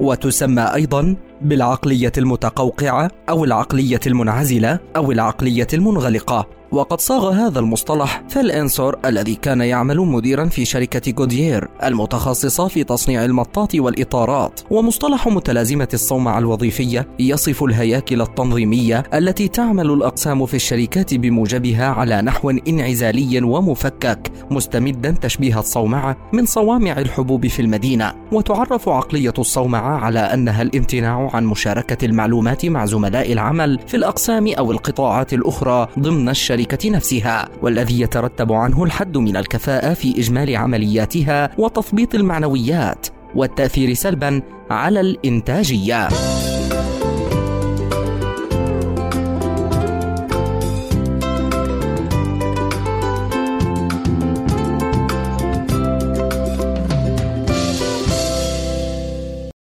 وتسمى أيضا بالعقلية المتقوقعة أو العقلية المنعزلة أو العقلية المنغلقة. وقد صاغ هذا المصطلح. فيل إنسور الذي كان يعمل مديرا في شركة جوديير المتخصصة في تصنيع المطاط والإطارات ومصطلح متلازمة الصومعة الوظيفية يصف الهياكل التنظيمية التي تعمل الأقسام في الشركات بموجبها على نحو انعزالي ومفكك مستمدا تشبيه الصومعة من صوامع الحبوب في المدينة. وتعرف عقلية الصومعة على أنها الامتناع عن مشاركة المعلومات مع زملاء العمل في الأقسام أو القطاعات الأخرى ضمن الشركة نفسها والذي يترتب عنه الحد من الكفاءة في إجمال عملياتها وتثبيط المعنويات والتأثير سلبا على الإنتاجية.